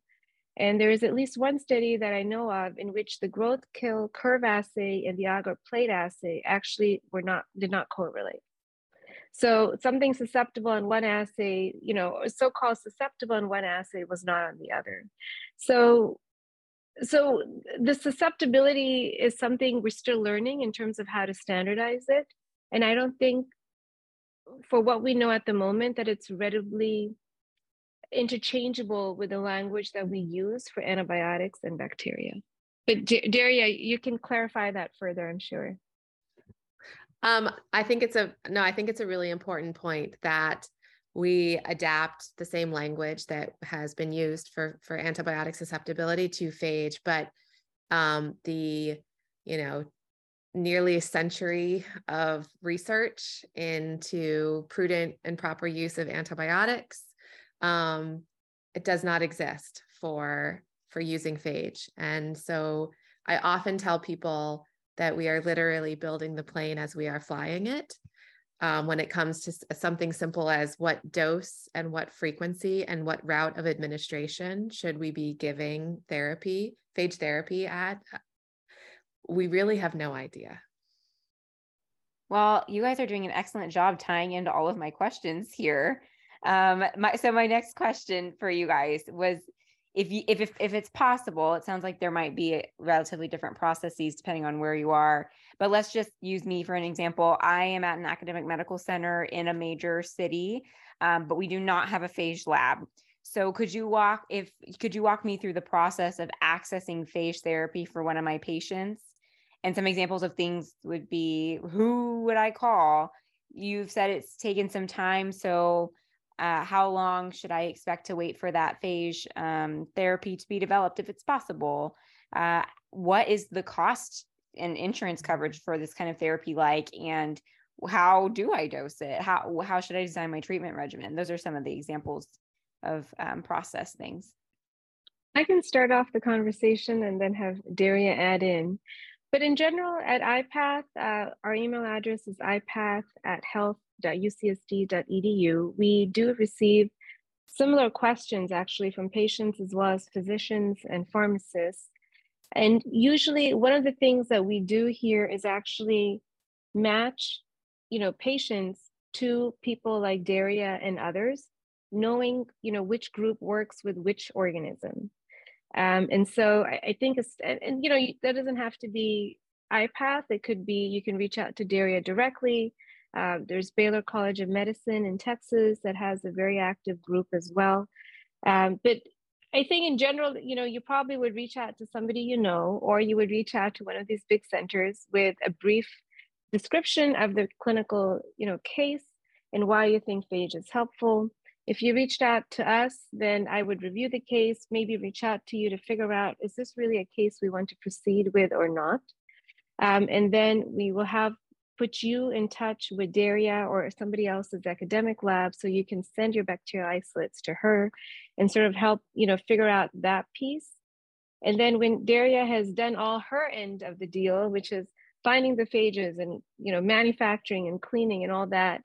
And there is at least one study that I know of in which the growth kill curve assay and the agar plate assay actually were not did not correlate. So something susceptible in one assay, you know, so-called susceptible in one assay was not on the other. So so the susceptibility is something we're still learning in terms of how to standardize it. And I don't think for what we know at the moment that it's readily interchangeable with the language that we use for antibiotics and bacteria. But Daria, you can clarify that further, I'm sure. Um, I think it's a no, I think it's a really important point that we adapt the same language that has been used for for antibiotic susceptibility to phage, but um, the you know nearly a century of research into prudent and proper use of antibiotics um, it does not exist for for using phage and so i often tell people that we are literally building the plane as we are flying it um, when it comes to something simple as what dose and what frequency and what route of administration should we be giving therapy, phage therapy at, we really have no idea. Well, you guys are doing an excellent job tying into all of my questions here. Um, my, so my next question for you guys was if you if, if if it's possible it sounds like there might be relatively different processes depending on where you are but let's just use me for an example. I am at an academic medical center in a major city um, but we do not have a phage lab. So could you walk if could you walk me through the process of accessing phage therapy for one of my patients? And some examples of things would be who would i call? You've said it's taken some time so uh, how long should I expect to wait for that phage um, therapy to be developed if it's possible? Uh, what is the cost and insurance coverage for this kind of therapy like? And how do I dose it? How, how should I design my treatment regimen? Those are some of the examples of um, process things. I can start off the conversation and then have Daria add in. But in general, at IPATH, uh, our email address is ipath at health.ucsd.edu. We do receive similar questions actually from patients as well as physicians and pharmacists. And usually one of the things that we do here is actually match, you know, patients to people like Daria and others, knowing, you know, which group works with which organism. Um, and so I, I think it's, and, and, you know, that doesn't have to be IPATH. It could be, you can reach out to Daria directly. Uh, there's Baylor College of Medicine in Texas that has a very active group as well. Um, but I think in general, you know, you probably would reach out to somebody you know, or you would reach out to one of these big centers with a brief description of the clinical, you know, case and why you think phage is helpful. If you reached out to us, then I would review the case, maybe reach out to you to figure out, is this really a case we want to proceed with or not? Um, and then we will have put you in touch with Daria or somebody else's academic lab so you can send your bacterial isolates to her and sort of help, you know, figure out that piece. And then when Daria has done all her end of the deal, which is finding the phages and, you know, manufacturing and cleaning and all that,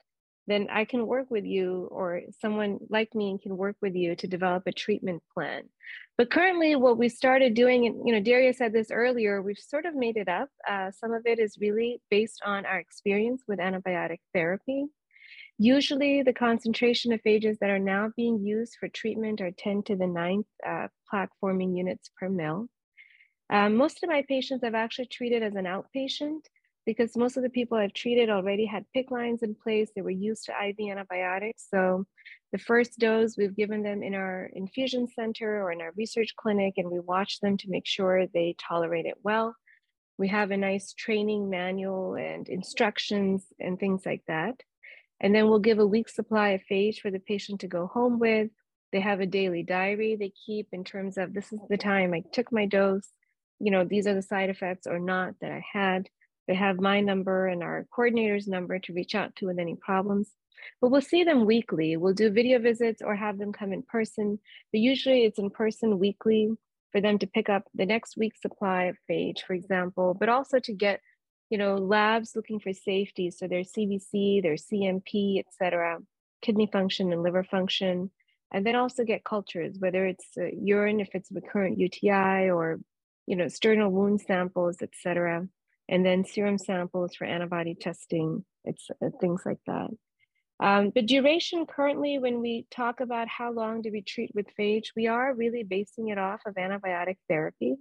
then I can work with you or someone like me can work with you to develop a treatment plan. But currently what we started doing, and you know, Daria said this earlier, we've sort of made it up. Uh, some of it is really based on our experience with antibiotic therapy. Usually the concentration of phages that are now being used for treatment are 10 to the ninth uh, plaque forming units per mil. Um, most of my patients I've actually treated as an outpatient because most of the people I've treated already had PICC lines in place. They were used to IV antibiotics. So the first dose we've given them in our infusion center or in our research clinic, and we watch them to make sure they tolerate it well. We have a nice training manual and instructions and things like that. And then we'll give a week's supply of phage for the patient to go home with. They have a daily diary they keep in terms of this is the time I took my dose, you know, these are the side effects or not that I had. They have my number and our coordinator's number to reach out to with any problems. But we'll see them weekly. We'll do video visits or have them come in person. But usually it's in person weekly for them to pick up the next week's supply of phage, for example, but also to get, you know, labs looking for safety. So their CBC, their CMP, et cetera, kidney function and liver function. And then also get cultures, whether it's uh, urine, if it's recurrent UTI or, you know, sternal wound samples, et cetera and then serum samples for antibody testing, it's uh, things like that. Um, the duration currently, when we talk about how long do we treat with phage, we are really basing it off of antibiotic therapy.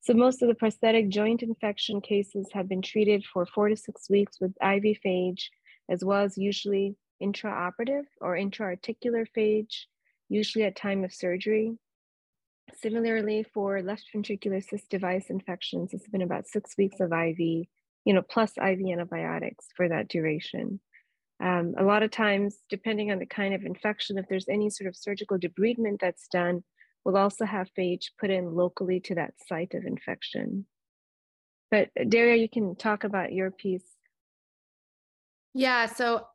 So most of the prosthetic joint infection cases have been treated for four to six weeks with IV phage, as well as usually intraoperative or intra-articular phage, usually at time of surgery. Similarly, for left ventricular assist device infections, it's been about six weeks of IV, you know, plus IV antibiotics for that duration. Um, a lot of times, depending on the kind of infection, if there's any sort of surgical debridement that's done, we'll also have phage put in locally to that site of infection. But Daria, you can talk about your piece. Yeah, so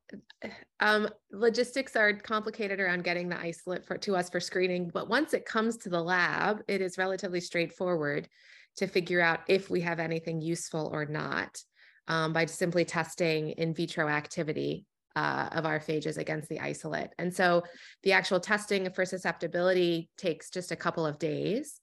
um, logistics are complicated around getting the isolate for, to us for screening, but once it comes to the lab, it is relatively straightforward to figure out if we have anything useful or not um, by simply testing in vitro activity uh, of our phages against the isolate. And so the actual testing for susceptibility takes just a couple of days.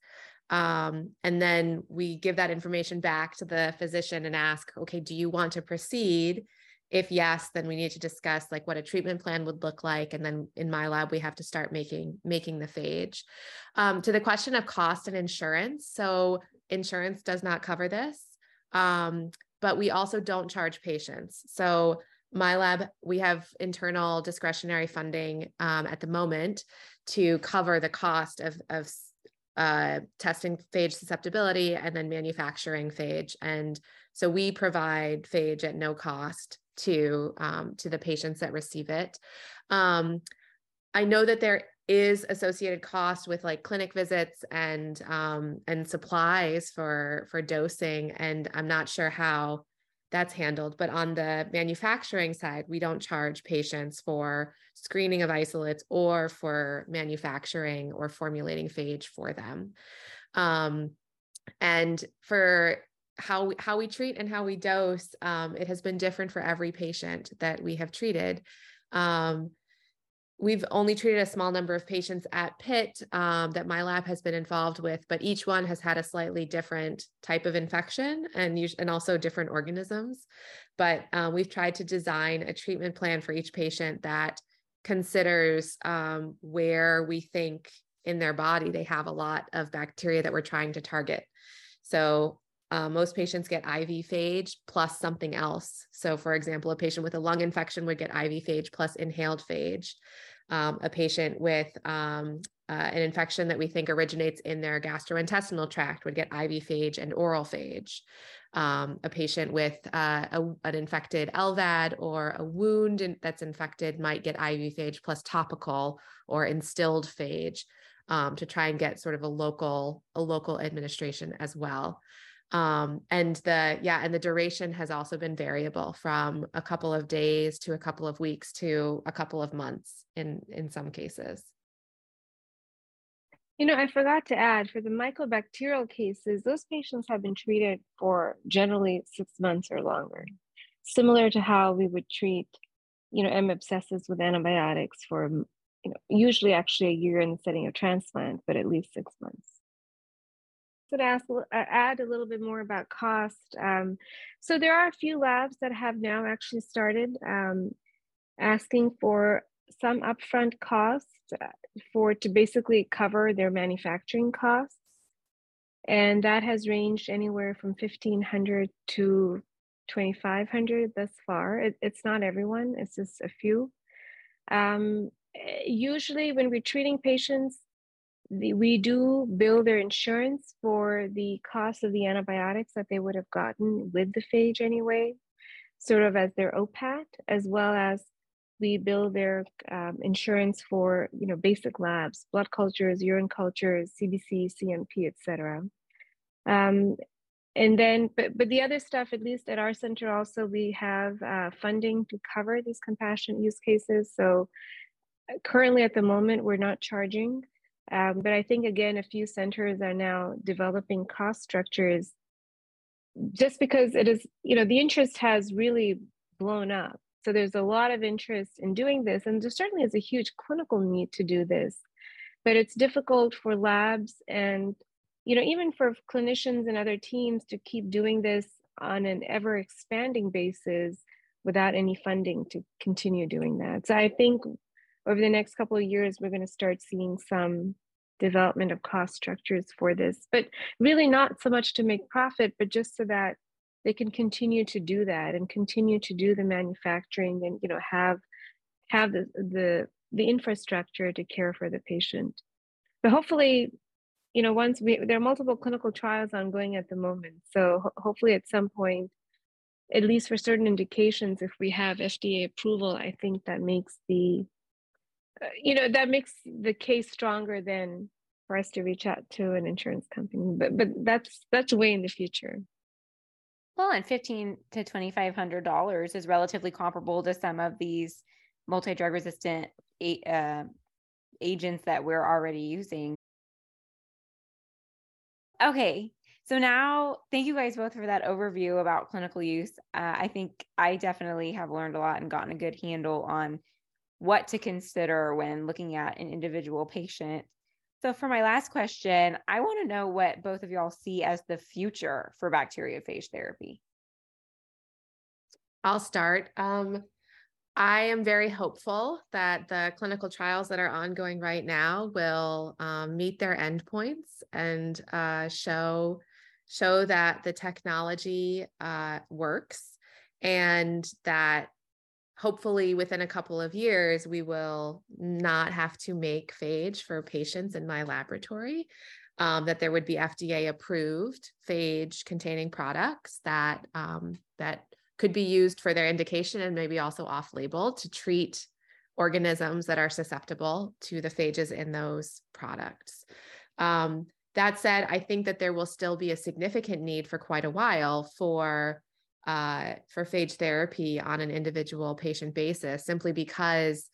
Um, and then we give that information back to the physician and ask, okay, do you want to proceed? If yes, then we need to discuss like what a treatment plan would look like. And then in my lab, we have to start making making the phage. Um, to the question of cost and insurance. So insurance does not cover this. Um, but we also don't charge patients. So my lab, we have internal discretionary funding um, at the moment to cover the cost of, of uh, testing phage susceptibility and then manufacturing phage. And so we provide phage at no cost to um, to the patients that receive it. Um, I know that there is associated cost with like clinic visits and um, and supplies for for dosing, and I'm not sure how that's handled. But on the manufacturing side, we don't charge patients for screening of isolates or for manufacturing or formulating phage for them. Um, and for how we, how we treat and how we dose, um, it has been different for every patient that we have treated. Um, we've only treated a small number of patients at Pitt um, that my lab has been involved with, but each one has had a slightly different type of infection and, and also different organisms. But uh, we've tried to design a treatment plan for each patient that considers um, where we think in their body they have a lot of bacteria that we're trying to target. So uh, most patients get IV phage plus something else. So, for example, a patient with a lung infection would get IV phage plus inhaled phage um, a patient with um, uh, an infection that we think originates in their gastrointestinal tract would get IV phage and oral phage. Um, a patient with uh, a, an infected LVAD or a wound in, that's infected might get IV phage plus topical or instilled phage um, to try and get sort of a local a local administration as well um, and the yeah and the duration has also been variable from a couple of days to a couple of weeks to a couple of months in in some cases. You know i forgot to add for the mycobacterial cases those patients have been treated for generally six months or longer similar to how we would treat you know M. abscessus with antibiotics for you know usually actually a year in the setting of transplant but at least six months to ask, uh, add a little bit more about cost. Um, so there are a few labs that have now actually started um, asking for some upfront costs uh, for to basically cover their manufacturing costs. And that has ranged anywhere from 1500 to 2500 thus far. It, it's not everyone, it's just a few. Um, eh, usually when we're treating patients, the, we do bill their insurance for the cost of the antibiotics that they would have gotten with the phage anyway, sort of as their OPAT, as well as we bill their um, insurance for you know basic labs, blood cultures, urine cultures, CBC, CMP, etc. Um, and then, but but the other stuff, at least at our center, also we have uh, funding to cover these compassionate use cases. So uh, currently, at the moment, we're not charging um, but I think, again, a few centers are now developing cost structures just because it is, you know, the interest has really blown up. So there's a lot of interest in doing this, and there certainly is a huge clinical need to do this. But it's difficult for labs and, you know, even for clinicians and other teams to keep doing this on an ever expanding basis without any funding to continue doing that. So I think over the next couple of years, we're going to start seeing some development of cost structures for this, but really not so much to make profit, but just so that they can continue to do that and continue to do the manufacturing and you know have have the the, the infrastructure to care for the patient. But hopefully, you know, once we there are multiple clinical trials ongoing at the moment, so ho- hopefully at some point at least for certain indications, if we have FDA approval, I think that makes the, you know, that makes the case stronger than for us to reach out to an insurance company. But but that's that's way in the future. Well, and fifteen to twenty five hundred dollars is relatively comparable to some of these multi drug resistant uh, agents that we're already using. Okay, so now, thank you guys both for that overview about clinical use. Uh, I think I definitely have learned a lot and gotten a good handle on what to consider when looking at an individual patient. So, for my last question, I want to know what both of y'all see as the future for bacteriophage therapy. I'll start. Um, I am very hopeful that the clinical trials that are ongoing right now will um, meet their endpoints and uh, show show that the technology uh, works and that hopefully within a couple of years we will not have to make phage for patients in my laboratory um, that there would be fda approved phage containing products that um, that could be used for their indication and maybe also off label to treat organisms that are susceptible to the phages in those products. Um, that said, I think that there will still be a significant need for quite a while for uh, for phage therapy on an individual patient basis, simply because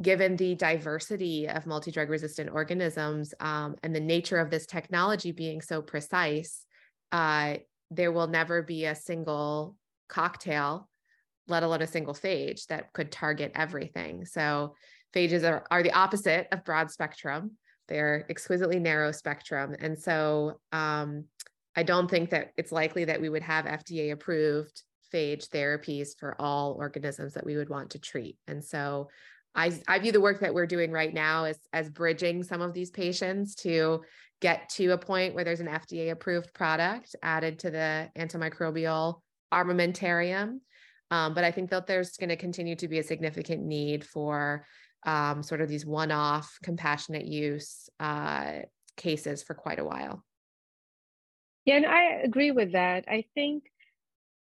given the diversity of multi-drug resistant organisms um, and the nature of this technology being so precise, uh, there will never be a single cocktail, let alone a single phage that could target everything. So phages are, are the opposite of broad spectrum. They're exquisitely narrow spectrum. And so um, I don't think that it's likely that we would have FDA approved phage therapies for all organisms that we would want to treat. And so I, I view the work that we're doing right now as, as bridging some of these patients to get to a point where there's an FDA approved product added to the antimicrobial armamentarium. Um, but I think that there's going to continue to be a significant need for um, sort of these one off compassionate use uh, cases for quite a while. Yeah, and I agree with that. I think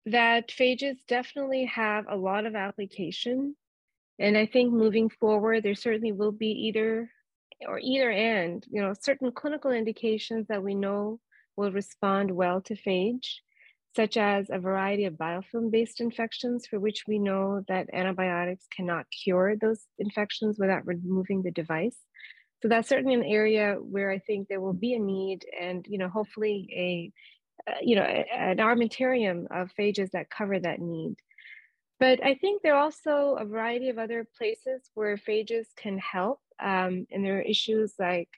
that phages definitely have a lot of application. And I think moving forward, there certainly will be either or either and, you know, certain clinical indications that we know will respond well to phage such as a variety of biofilm based infections for which we know that antibiotics cannot cure those infections without removing the device. So that's certainly an area where I think there will be a need and, you know, hopefully a, uh, you know, an armamentarium of phages that cover that need. But I think there are also a variety of other places where phages can help. Um, and there are issues like,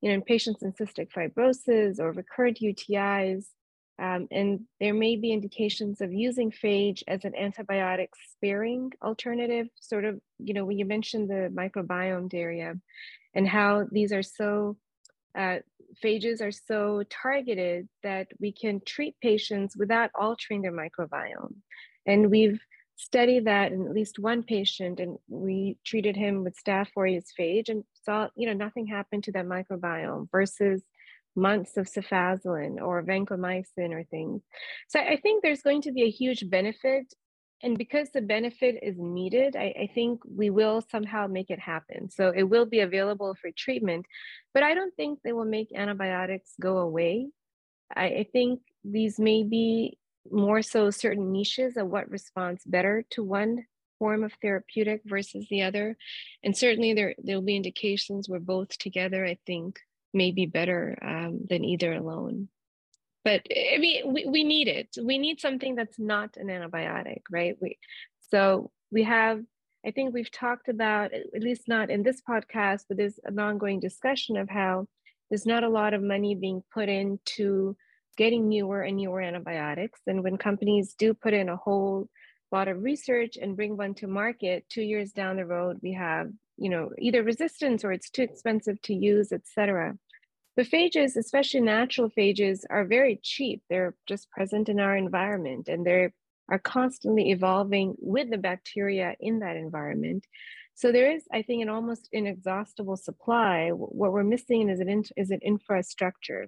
you know, in patients in cystic fibrosis or recurrent UTIs, um, and there may be indications of using phage as an antibiotic sparing alternative, sort of, you know, when you mentioned the microbiome, Daria, and how these are so, uh, phages are so targeted that we can treat patients without altering their microbiome. And we've studied that in at least one patient, and we treated him with Staph aureus phage and saw, you know, nothing happened to that microbiome versus months of cefazolin or vancomycin or things. So I think there's going to be a huge benefit. And because the benefit is needed, I, I, think we will somehow make it happen. So it will be available for treatment, but I don't think they will make antibiotics go away. I, I think these may be more so certain niches of what responds better to one form of therapeutic versus the other. And certainly there, there'll be indications where both together, I think, may be better um, than either alone. But I mean, we, we need it. We need something that's not an antibiotic, right? We so we have. I think we've talked about at least not in this podcast, but there's an ongoing discussion of how there's not a lot of money being put into getting newer and newer antibiotics. And when companies do put in a whole lot of research and bring one to market, two years down the road, we have, you know, either resistance or it's too expensive to use, etc. The phages, especially natural phages, are very cheap. They're just present in our environment and they are constantly evolving with the bacteria in that environment. So there is, I think, an almost inexhaustible supply. What we're missing is an, is an infrastructure.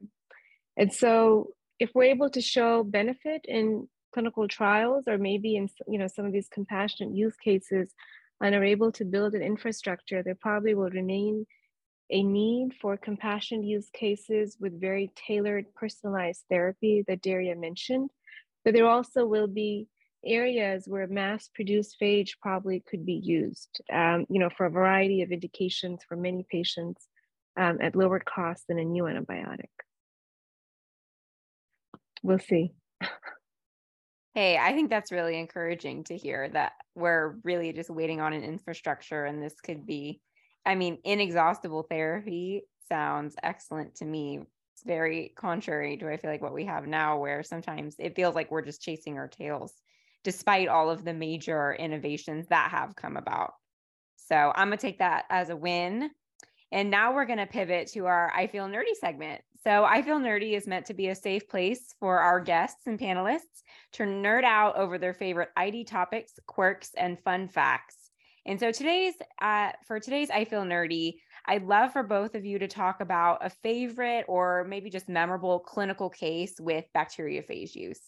And so if we're able to show benefit in clinical trials or maybe in you know some of these compassionate use cases and are able to build an infrastructure, there probably will remain a need for compassionate use cases with very tailored personalized therapy that Daria mentioned. But there also will be areas where mass produced phage probably could be used, um, you know, for a variety of indications for many patients um, at lower cost than a new antibiotic. We'll see. Hey, I think that's really encouraging to hear that we're really just waiting on an infrastructure and this could be, I mean, inexhaustible therapy sounds excellent to me. It's very contrary to I feel like what we have now, where sometimes it feels like we're just chasing our tails, despite all of the major innovations that have come about. So I'm gonna take that as a win. And now we're to pivot to our I Feel Nerdy segment. So, I Feel Nerdy is meant to be a safe place for our guests and panelists to nerd out over their favorite ID topics, quirks, and fun facts. And so, today's, uh, for today's I Feel Nerdy, I'd love for both of you to talk about a favorite or maybe just memorable clinical case with bacteriophage use.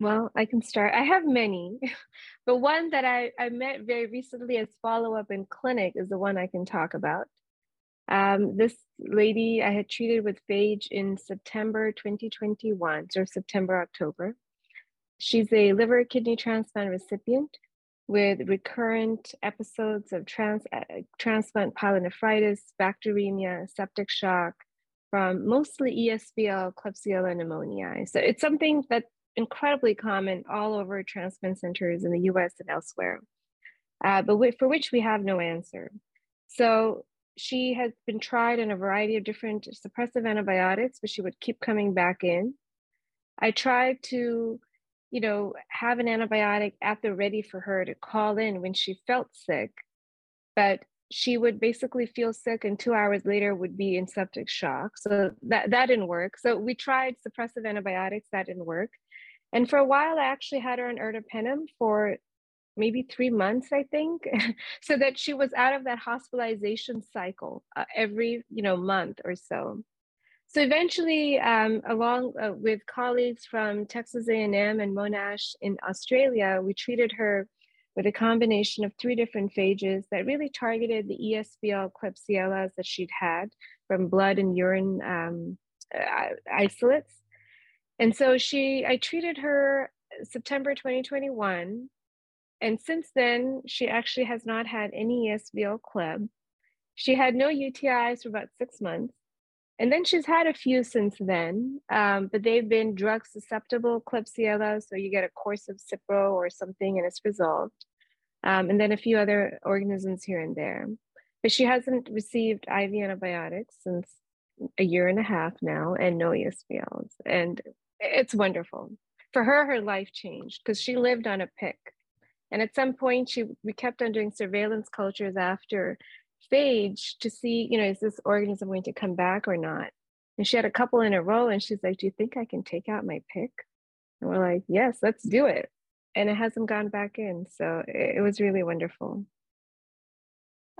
Well, I can start. I have many, but one that I, I met very recently as follow up in clinic is the one I can talk about. Um, this lady I had treated with phage in September 2021, or September, October. She's a liver kidney transplant recipient with recurrent episodes of trans, uh, transplant pyelonephritis, bacteremia, septic shock from mostly ESBL, Klebsiella pneumoniae. So it's something that incredibly common all over transplant centers in the US and elsewhere, uh, but for which we have no answer. So she has been tried in a variety of different suppressive antibiotics, but she would keep coming back in. I tried to, you know, have an antibiotic at the ready for her to call in when she felt sick, but she would basically feel sick and two hours later would be in septic shock. So that, that didn't work. So we tried suppressive antibiotics, that didn't work. And for a while, I actually had her on ertapenem for maybe three months, I think, so that she was out of that hospitalization cycle uh, every you know month or so. So eventually, um, along uh, with colleagues from Texas A&M and Monash in Australia, we treated her with a combination of three different phages that really targeted the ESBL Klebsiellas that she'd had from blood and urine um, uh, isolates. And so she, I treated her September 2021. And since then, she actually has not had any ESBL Kleb. She had no UTIs for about six months. And then she's had a few since then, um, but they've been drug susceptible Klebsiella. So you get a course of Cipro or something and it's resolved. Um, and then a few other organisms here and there. But she hasn't received IV antibiotics since a year and a half now and no ESBLs. And it's wonderful. For her, her life changed because she lived on a PICC. And at some point, she we kept on doing surveillance cultures after phage to see, you know, is this organism going to come back or not? And she had a couple in a row, and she's like, "Do you think I can take out my PICC? And we're like, "Yes, let's do it." And it hasn't gone back in, so it, it was really wonderful.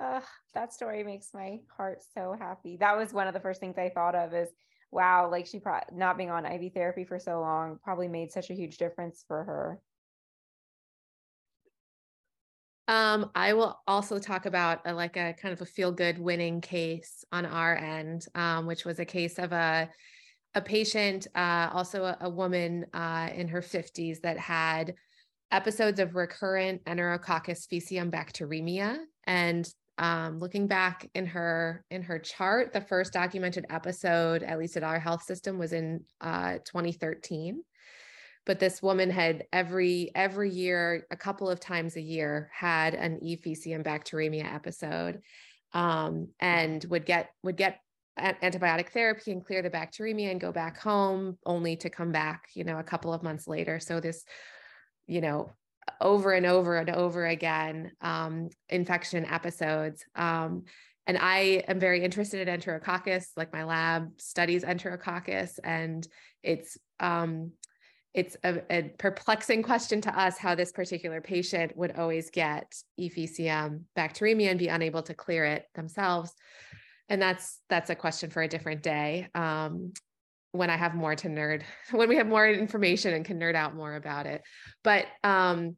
Uh, that story makes my heart so happy. That was one of the first things I thought of is wow, like she pro- not being on IV therapy for so long probably made such a huge difference for her. Um, I will also talk about a, like a kind of a feel good winning case on our end, um, which was a case of a a patient, uh, also a, a woman uh, in her 50s that had episodes of recurrent Enterococcus faecium bacteremia, and um, looking back in her in her chart the first documented episode at least at our health system was in uh, 2013 but this woman had every every year a couple of times a year had an e faecium bacteremia episode um, and would get would get antibiotic therapy and clear the bacteremia and go back home only to come back you know a couple of months later so this you know, over and over and over again um, infection episodes. Um, and I am very interested in enterococcus, like my lab studies enterococcus, and it's um, it's a, a, perplexing question to us how this particular patient would always get EFECM bacteremia and be unable to clear it themselves. And that's that's a question for a different day. Um, when I have more to nerd, when we have more information and can nerd out more about it. But um,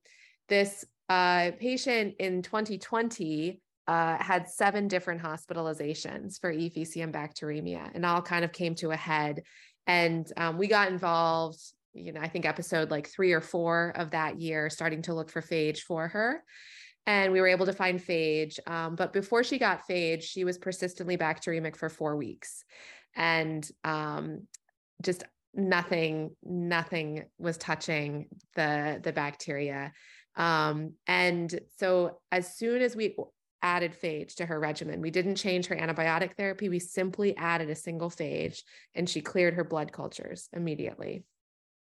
this uh, patient in 2020 uh, had seven different hospitalizations for EFECM bacteremia, and all kind of came to a head. And um, we got involved, you know, I think episode like three or four of that year, starting to look for phage for her. And we were able to find phage. Um, but before she got phage, she was persistently bacteremic for four weeks. And um, just nothing, nothing was touching the, the bacteria. Um, and so as soon as we added phage to her regimen. We didn't change her antibiotic therapy. We simply added a single phage and she cleared her blood cultures immediately.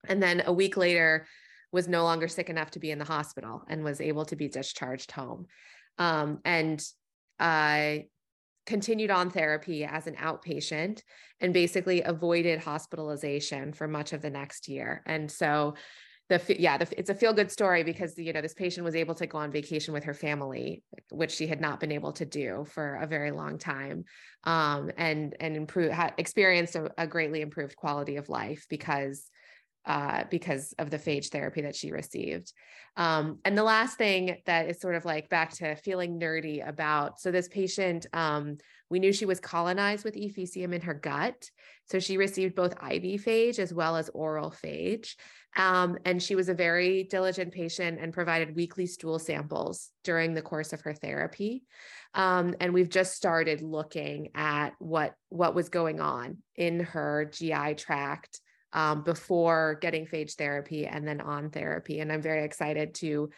And then a week later, was no longer sick enough to be in the hospital and was able to be discharged home. Um, and I continued on therapy as an outpatient and basically avoided hospitalization for much of the next year. And so the yeah the, it's a feel good story because you know this patient was able to go on vacation with her family which she had not been able to do for a very long time um, and and improve experienced a, a, greatly improved quality of life because uh, because of the phage therapy that she received. Um, and the last thing that is sort of like back to feeling nerdy about so this patient um, we knew she was colonized with EFECM in her gut. So she received both IV phage as well as oral phage. Um, and she was a very diligent patient and provided weekly stool samples during the course of her therapy. Um, and we've just started looking at what what was going on in her GI tract um, before getting phage therapy and then on therapy. And I'm very excited to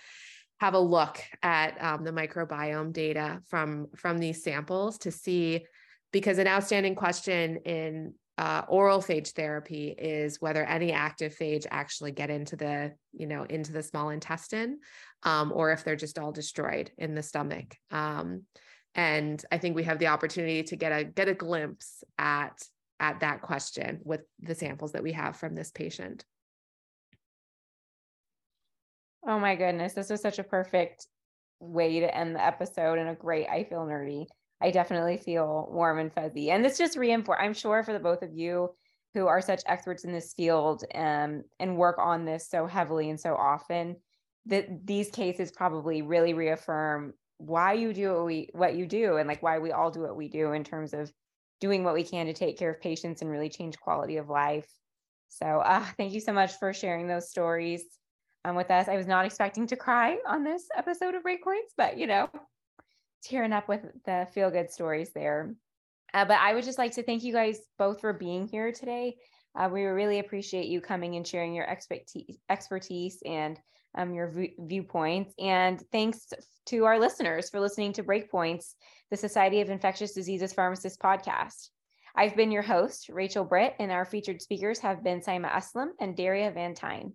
have a look at um, the microbiome data from from these samples to see because an outstanding question in uh, oral phage therapy is whether any active phage actually get into the you know into the small intestine um, or if they're just all destroyed in the stomach um, and i think we have the opportunity to get a get a glimpse at at that question with the samples that we have from this patient oh my goodness this was such a perfect way to end the episode and a great i feel nerdy I definitely feel warm and fuzzy. And this just reinforce, I'm sure for the both of you who are such experts in this field um, and work on this so heavily and so often, that these cases probably really reaffirm why you do what we what you do and like why we all do what we do in terms of doing what we can to take care of patients and really change quality of life. So uh, thank you so much for sharing those stories um, with us. I was not expecting to cry on this episode of Breakpoints, but you know, tearing up with the feel good stories there. Uh, but I would just like to thank you guys both for being here today. Uh, we really appreciate you coming and sharing your expertise, expertise and um, your v- viewpoints. And thanks to our listeners for listening to Breakpoints, the Society of Infectious Diseases Pharmacists podcast. I've been your host, Rachel Britt, and our featured speakers have been Saima Aslam and Daria Van Tyne.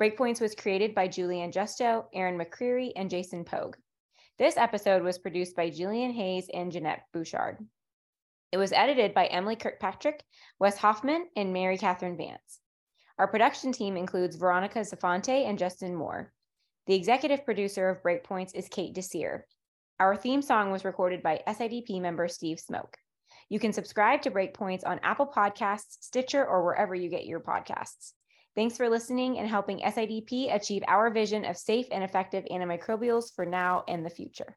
Breakpoints was created by Julie Ann Justo, Erin McCreary, and Jason Pogue. This episode was produced by Julian Hayes and Jeanette Bouchard. It was edited by Emily Kirkpatrick, Wes Hoffman, and Mary Catherine Vance. Our production team includes Veronica Zafonte and Justin Moore. The executive producer of Breakpoints is Kate Desir. Our theme song was recorded by SIDP member Steve Smoke. You can subscribe to Breakpoints on Apple Podcasts, Stitcher, or wherever you get your podcasts. Thanks for listening and helping SIDP achieve our vision of safe and effective antimicrobials for now and the future.